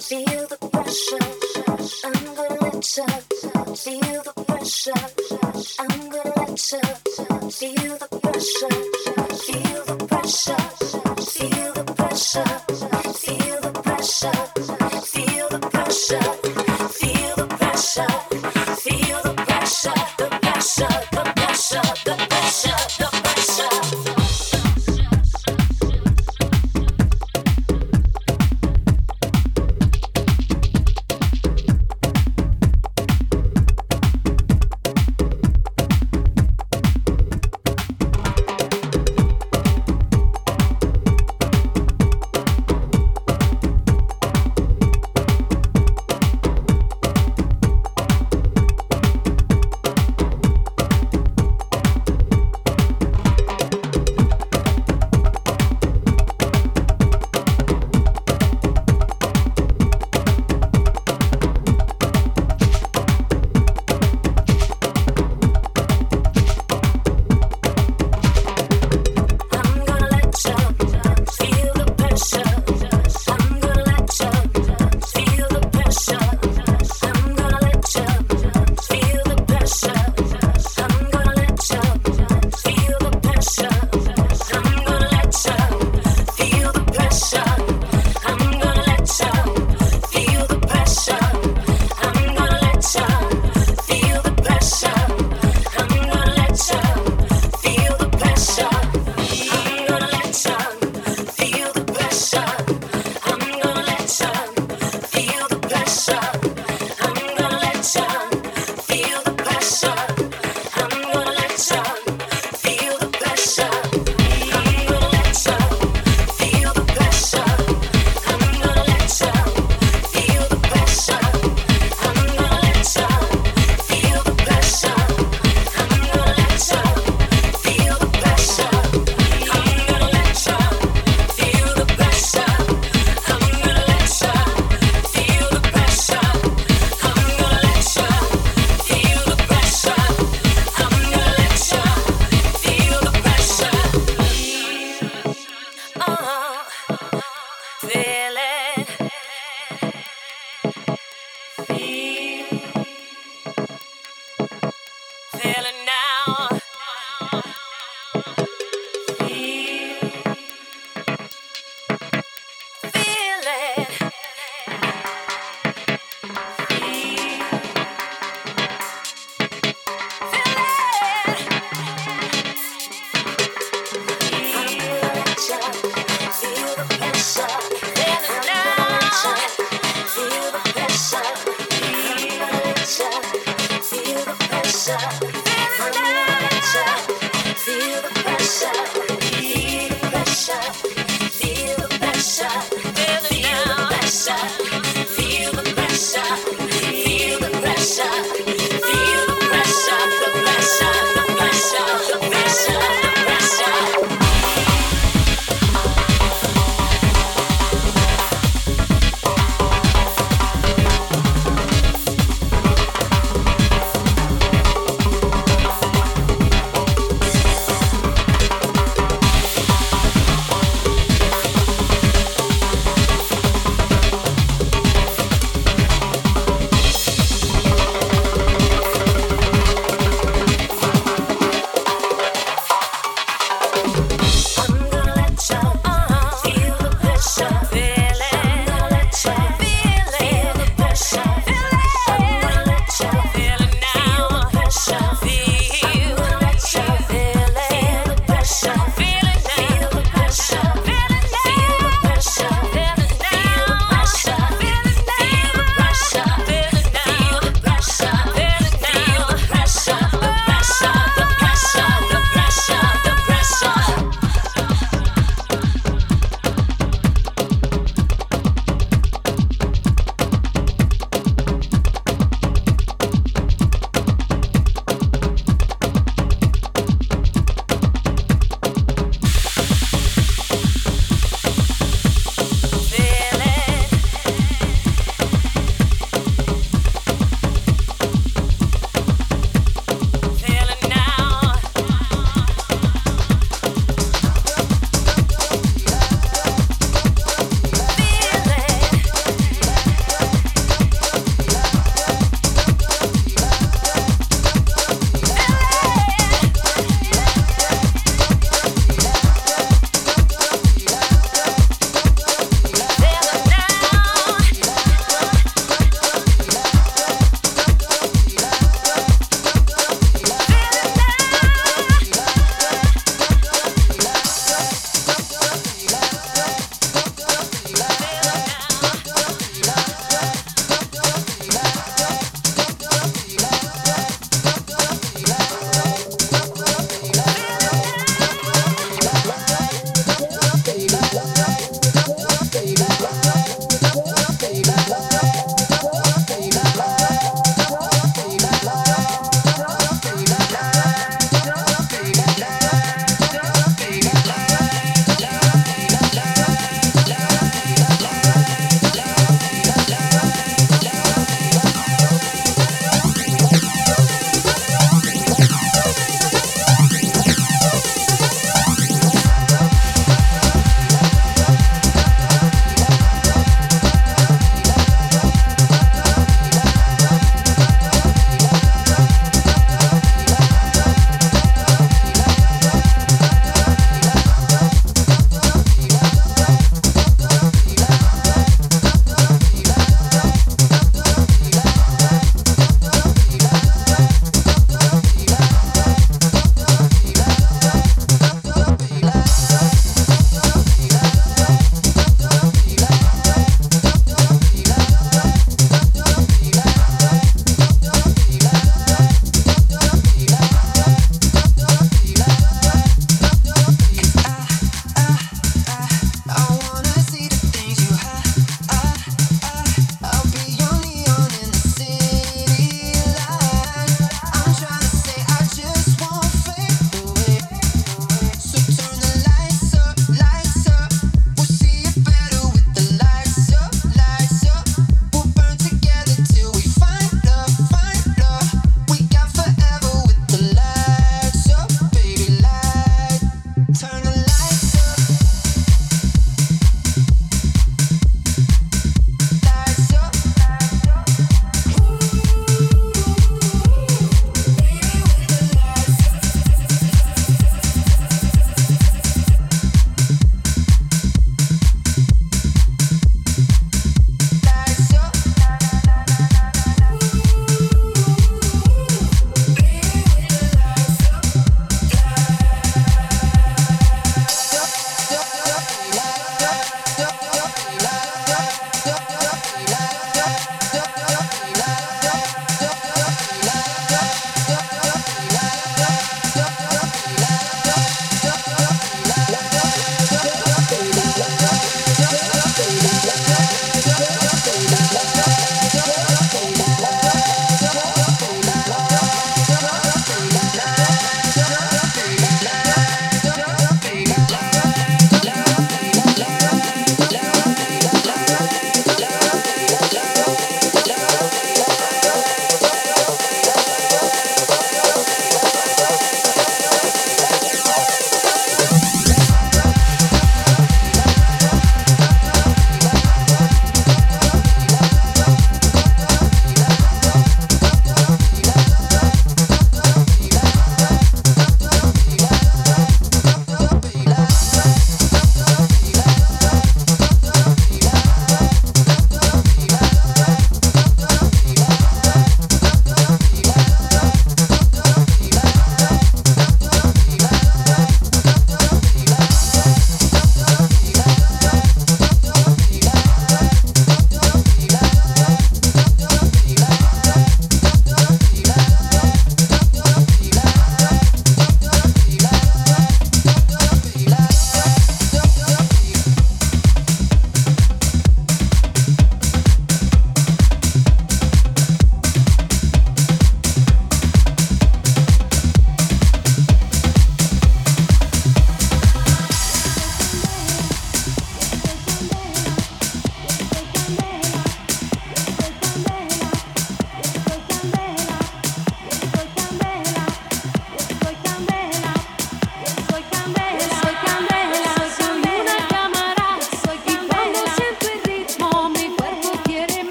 Feel the pressure. I'm gonna let you feel the pressure.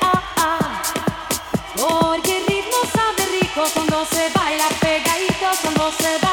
Ah, ah. Porque el ritmo sabe rico cuando se baila pegadito, cuando se baila.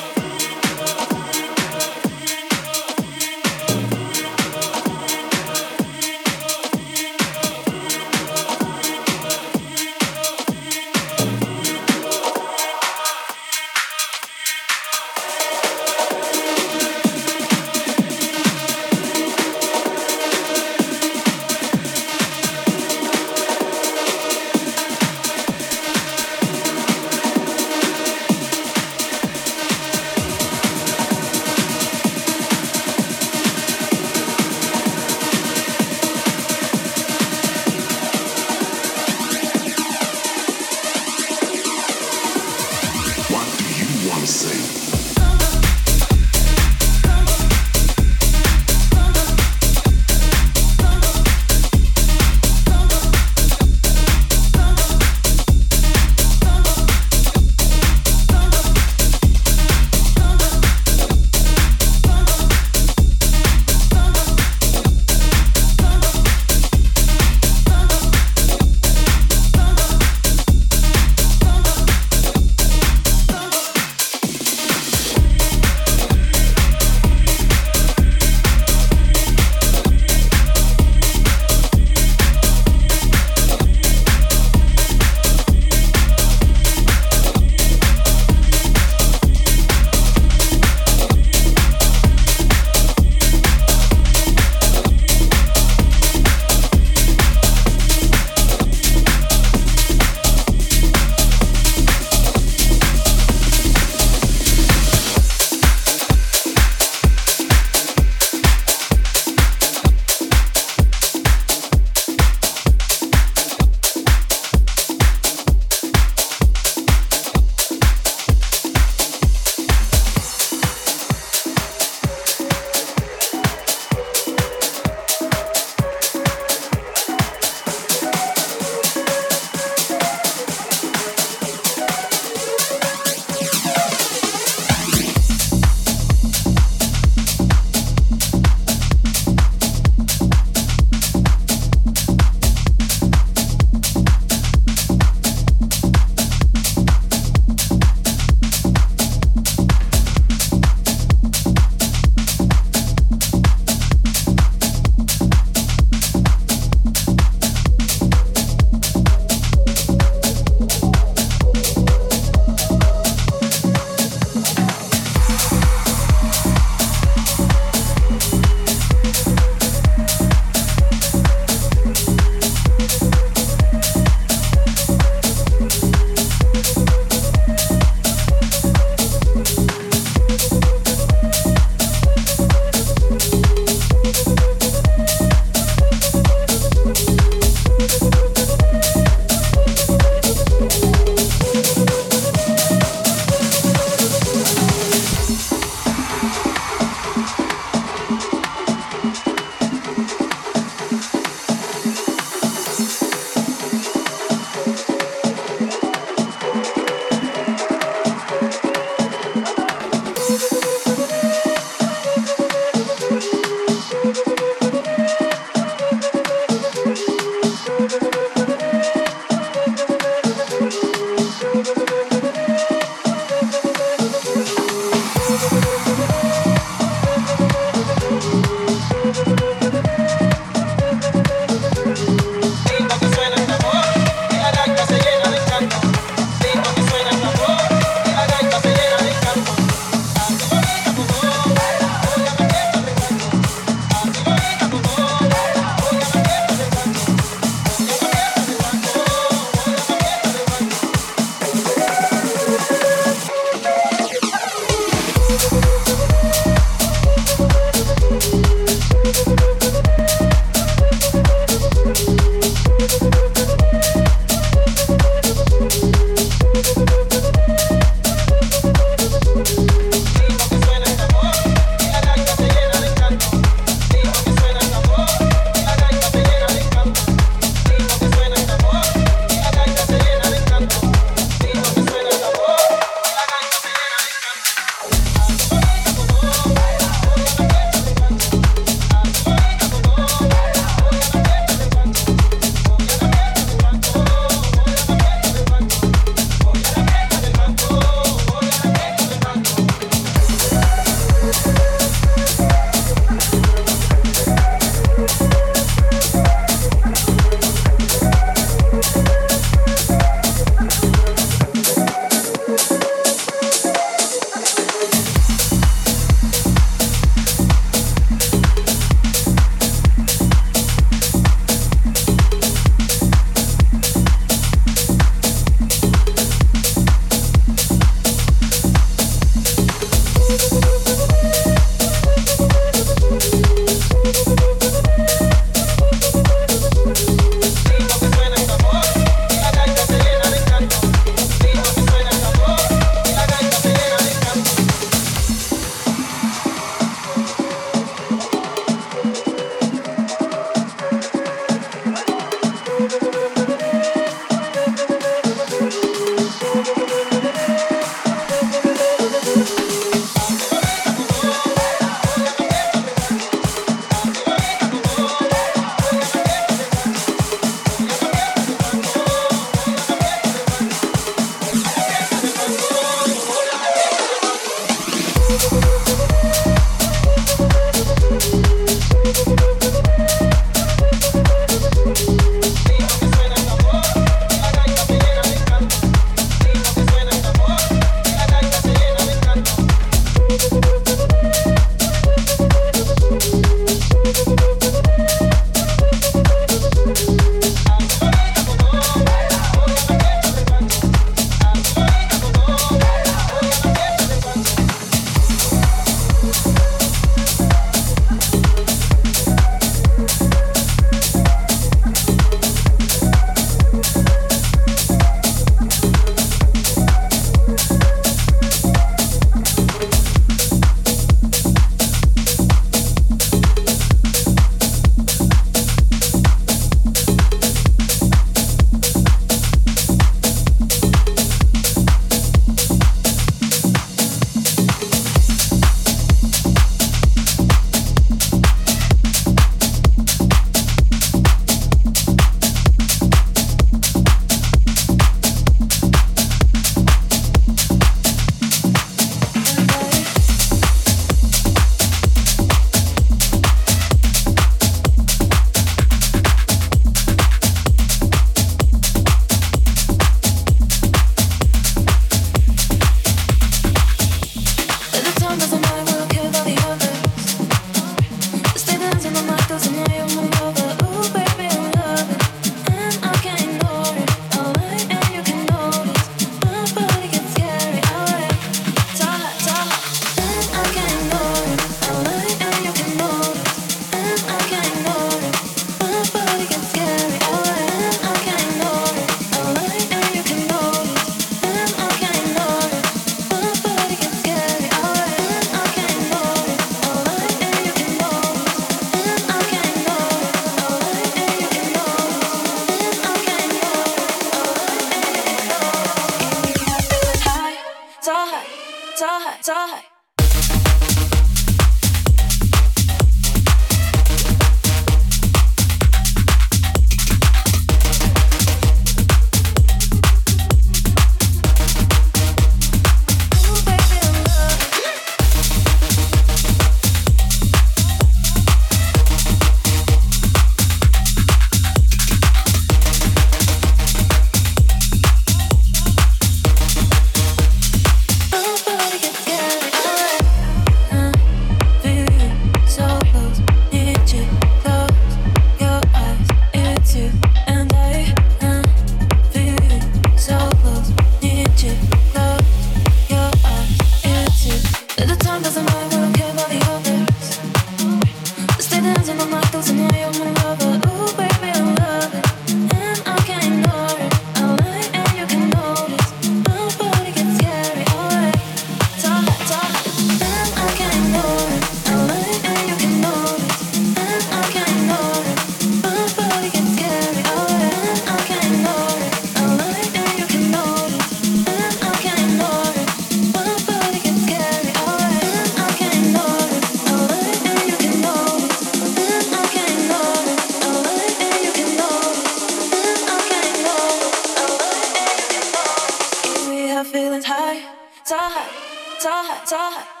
talk, talk.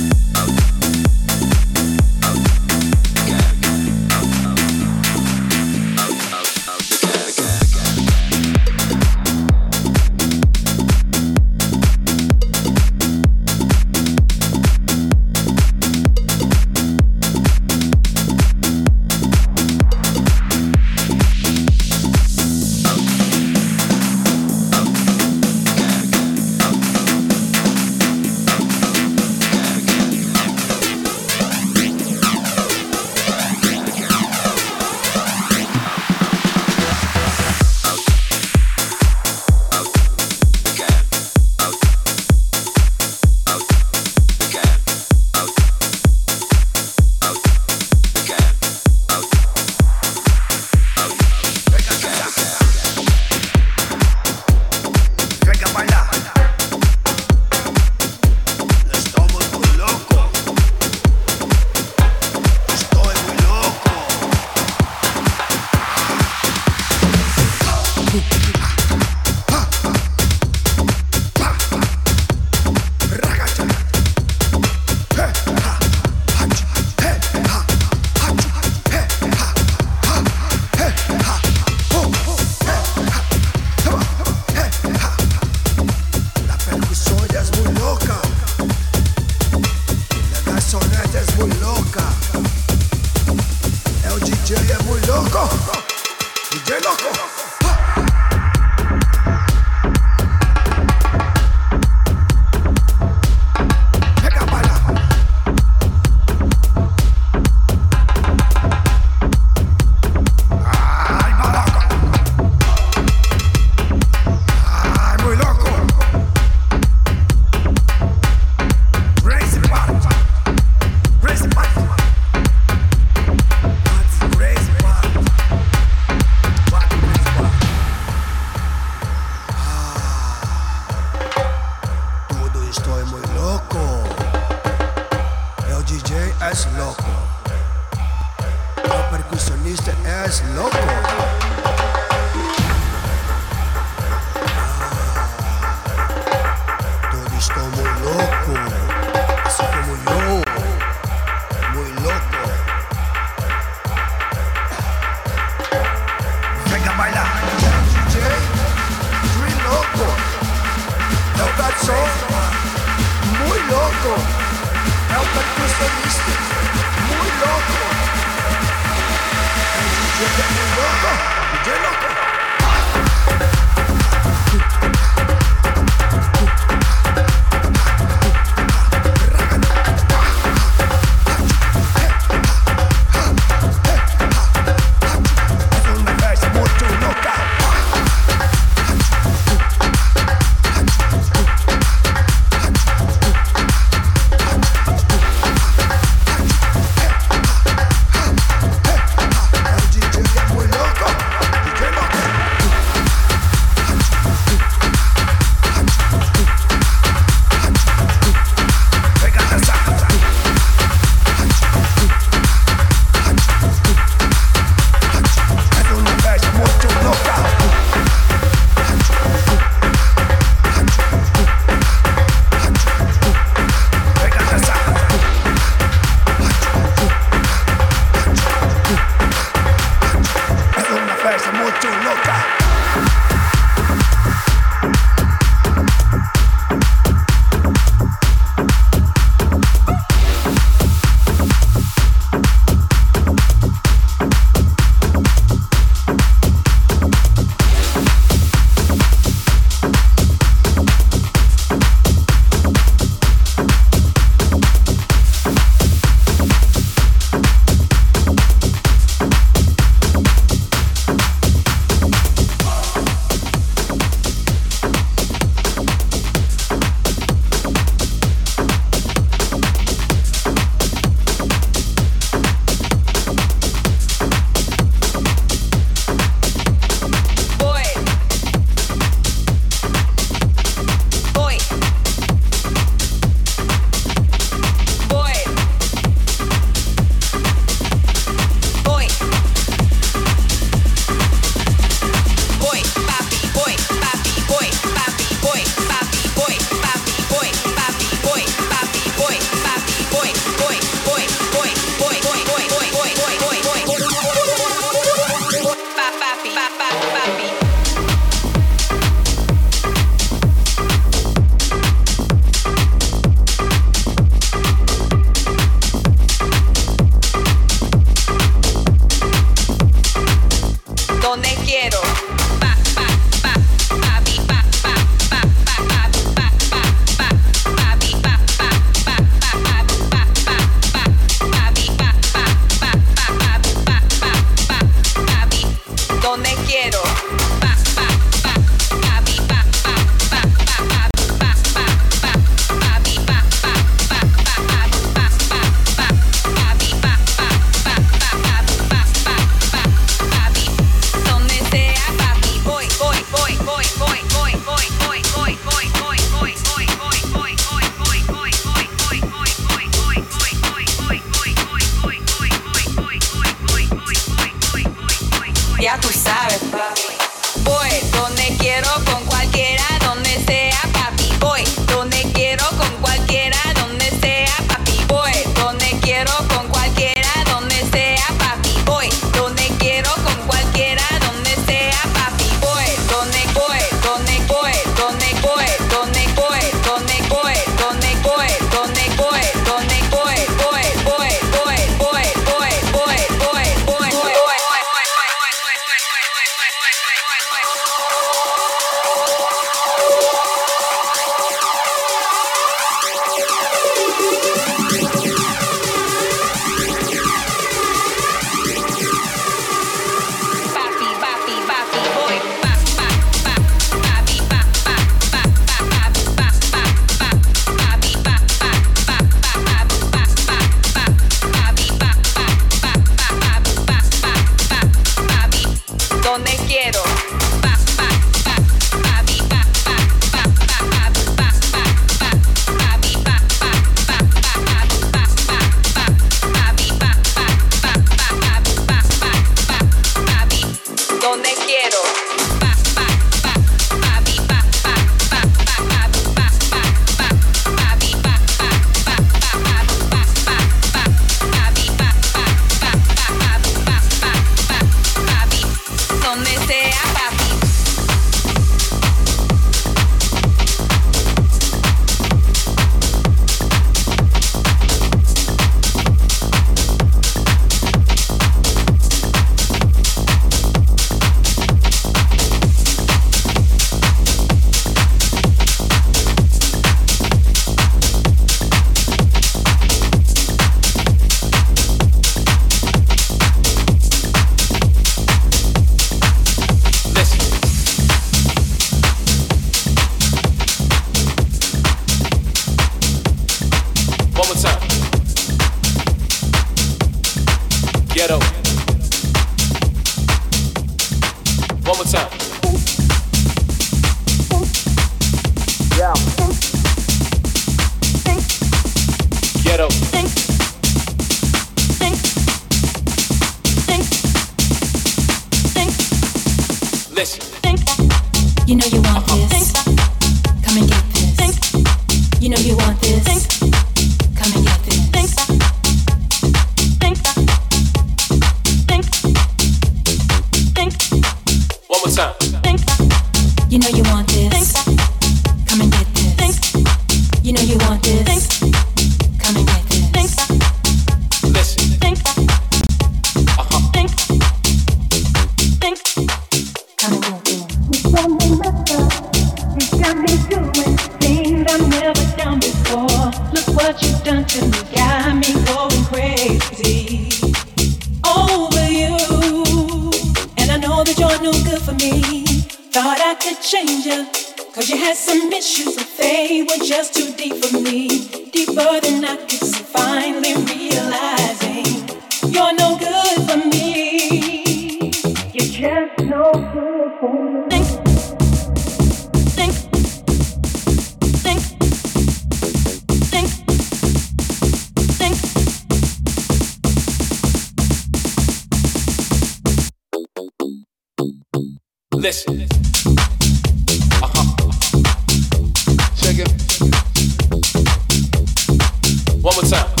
Signs that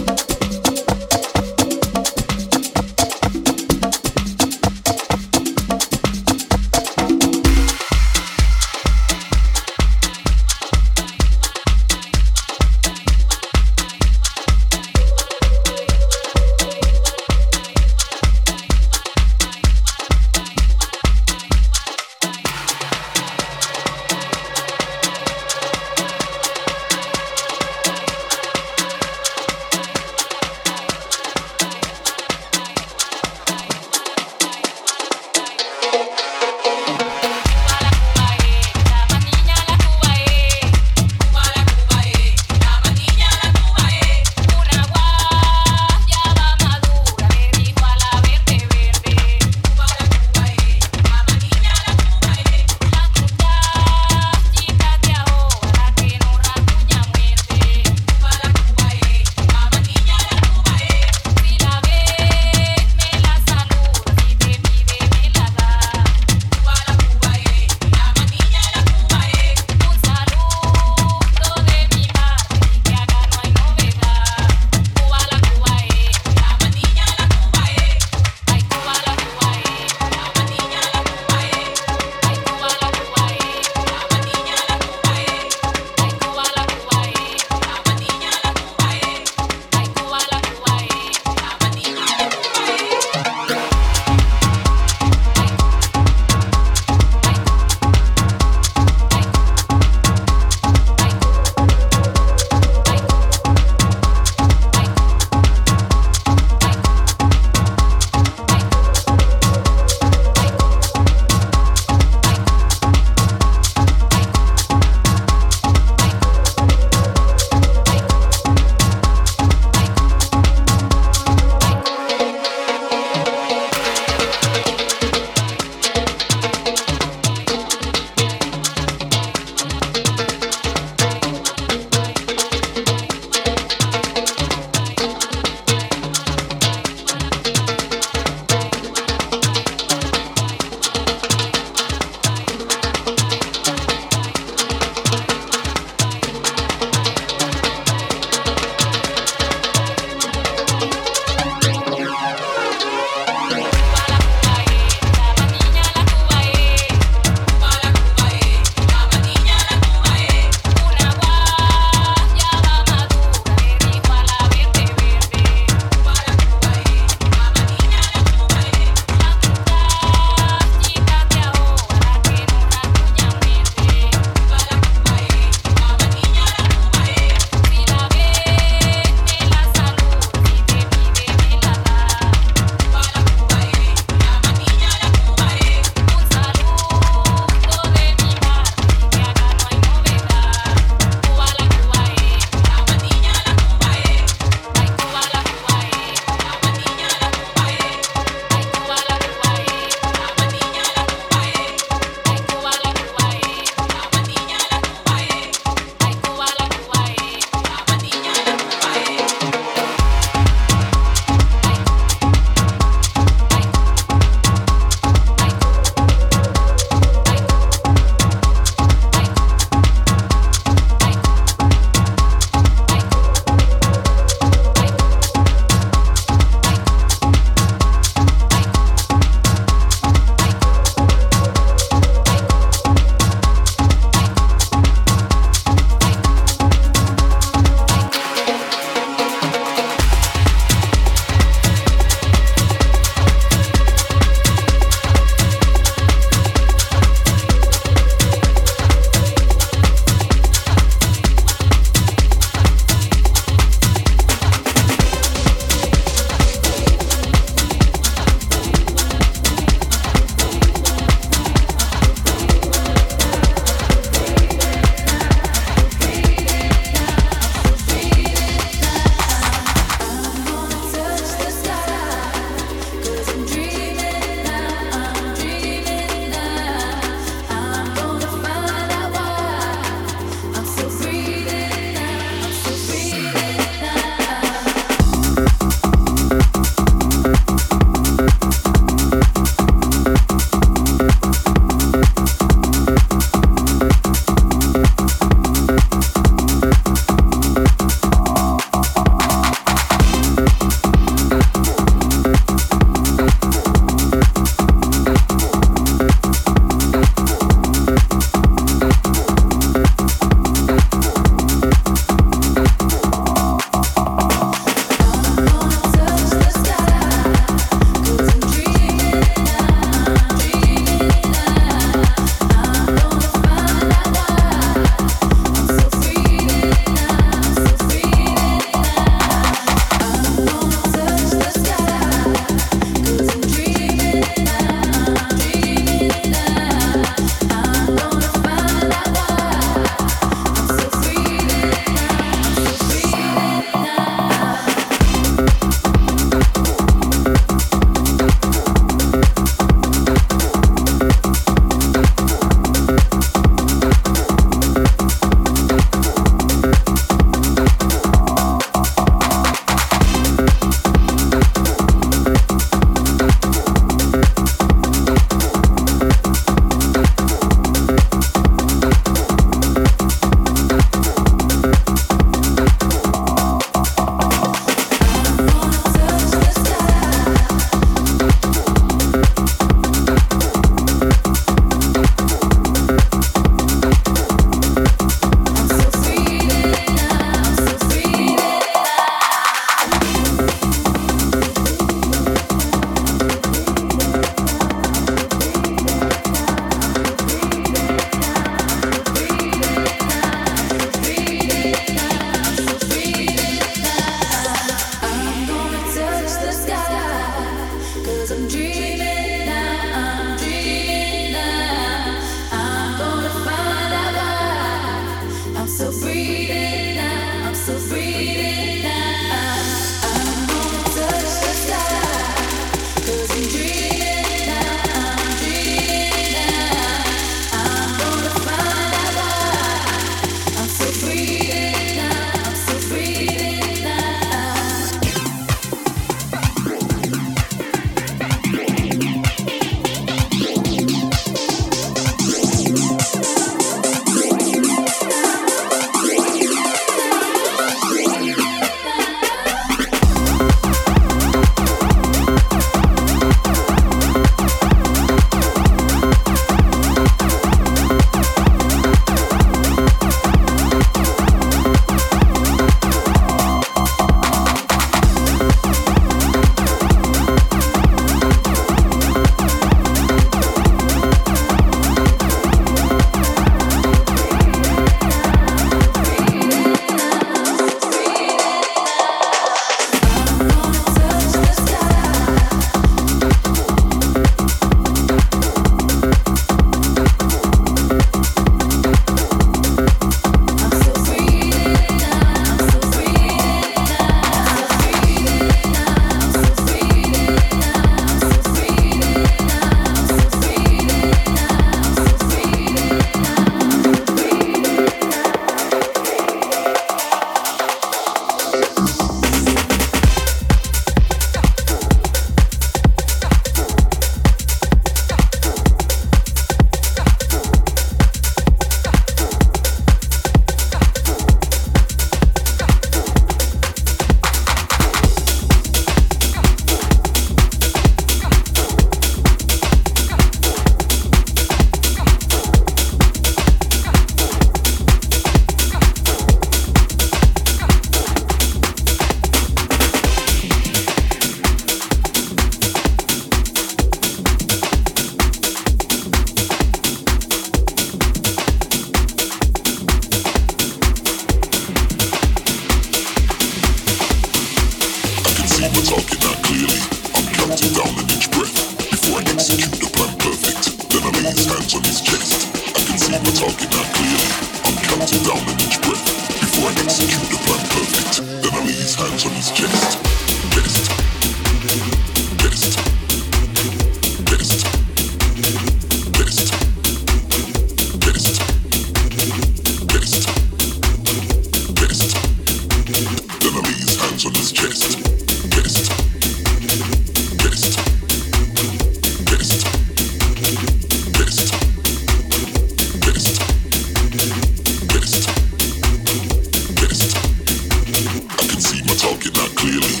down